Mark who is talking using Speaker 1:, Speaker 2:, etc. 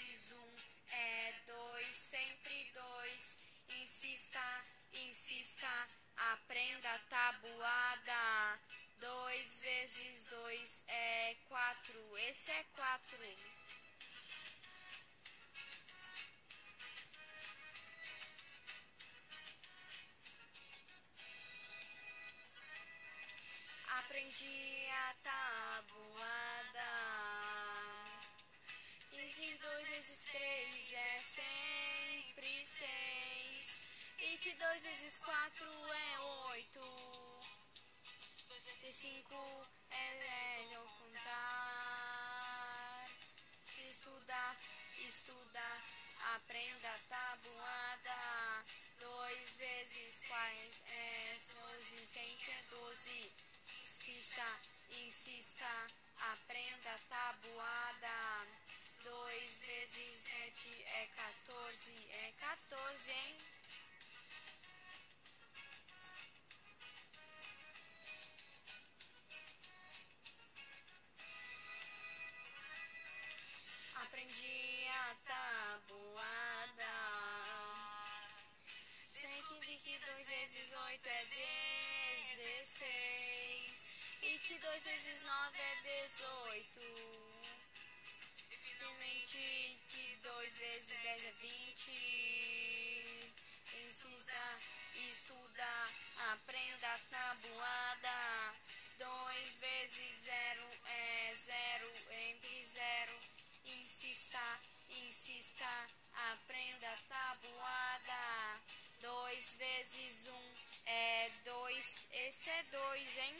Speaker 1: vezes um é dois, sempre dois. Insista, insista, aprenda a tabuada. Dois vezes dois é quatro, esse é quatro. Aprendi a tabuada. Vezes três é sempre seis. E que dois vezes quatro é oito. E cinco é não contar. Estudar, estudar, aprenda a tabuada. Dois vezes quais é doze, sempre é doze. Insista, insista, aprenda a tabuada. Sete é 14, é 14, hein? Aprendi a tabuada. Sei que de que dois vezes oito é dezesseis. E que dois vezes nove é dezoito. Finalmente que dois vezes dez é vinte. Insista, estuda, aprenda a tabuada. Dois vezes zero é zero, entre zero. Insista, insista, aprenda a tabuada. Dois vezes um é dois, esse é dois, hein?